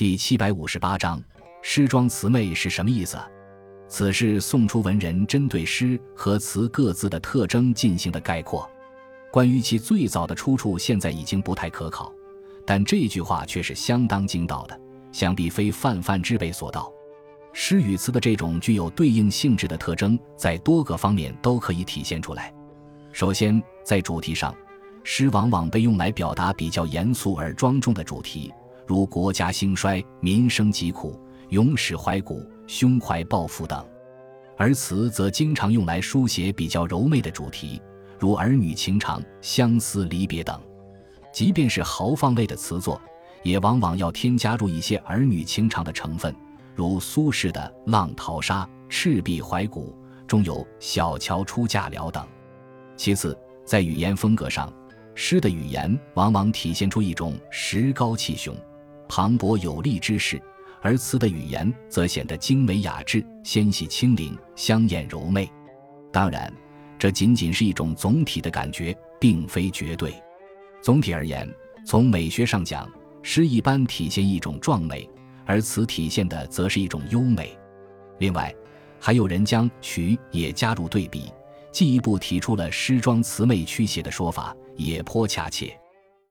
第七百五十八章，诗庄词媚是什么意思？此是宋初文人针对诗和词各自的特征进行的概括。关于其最早的出处，现在已经不太可考，但这句话却是相当精到的，想必非泛泛之辈所道。诗与词的这种具有对应性质的特征，在多个方面都可以体现出来。首先，在主题上，诗往往被用来表达比较严肃而庄重的主题，如国家兴衰、民生疾苦、勇史怀古、胸怀抱负等；而词则经常用来书写比较柔媚的主题，如儿女情长、相思离别等。即便是豪放类的词作，也往往要添加入一些儿女情长的成分。如苏轼的《浪淘沙》《赤壁怀古》中有“小乔出嫁了”等。其次，在语言风格上，诗的语言往往体现出一种实高气雄、磅礴有力之势，而词的语言则显得精美雅致、纤细轻灵、香艳柔媚。当然，这仅仅是一种总体的感觉，并非绝对。总体而言，从美学上讲，诗一般体现一种壮美。而词体现的则是一种优美。另外，还有人将曲也加入对比，进一步提出了诗庄词媚曲邪的说法，也颇恰切。